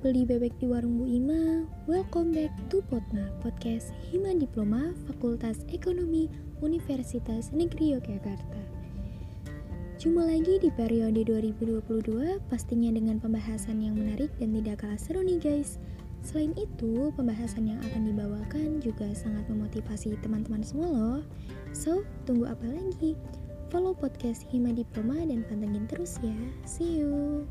beli bebek di warung Bu Ima. Welcome back to Potma, podcast Hima Diploma Fakultas Ekonomi Universitas Negeri Yogyakarta. Cuma lagi di periode 2022, pastinya dengan pembahasan yang menarik dan tidak kalah seru nih guys. Selain itu, pembahasan yang akan dibawakan juga sangat memotivasi teman-teman semua loh. So, tunggu apa lagi? Follow podcast Hima Diploma dan pantengin terus ya. See you.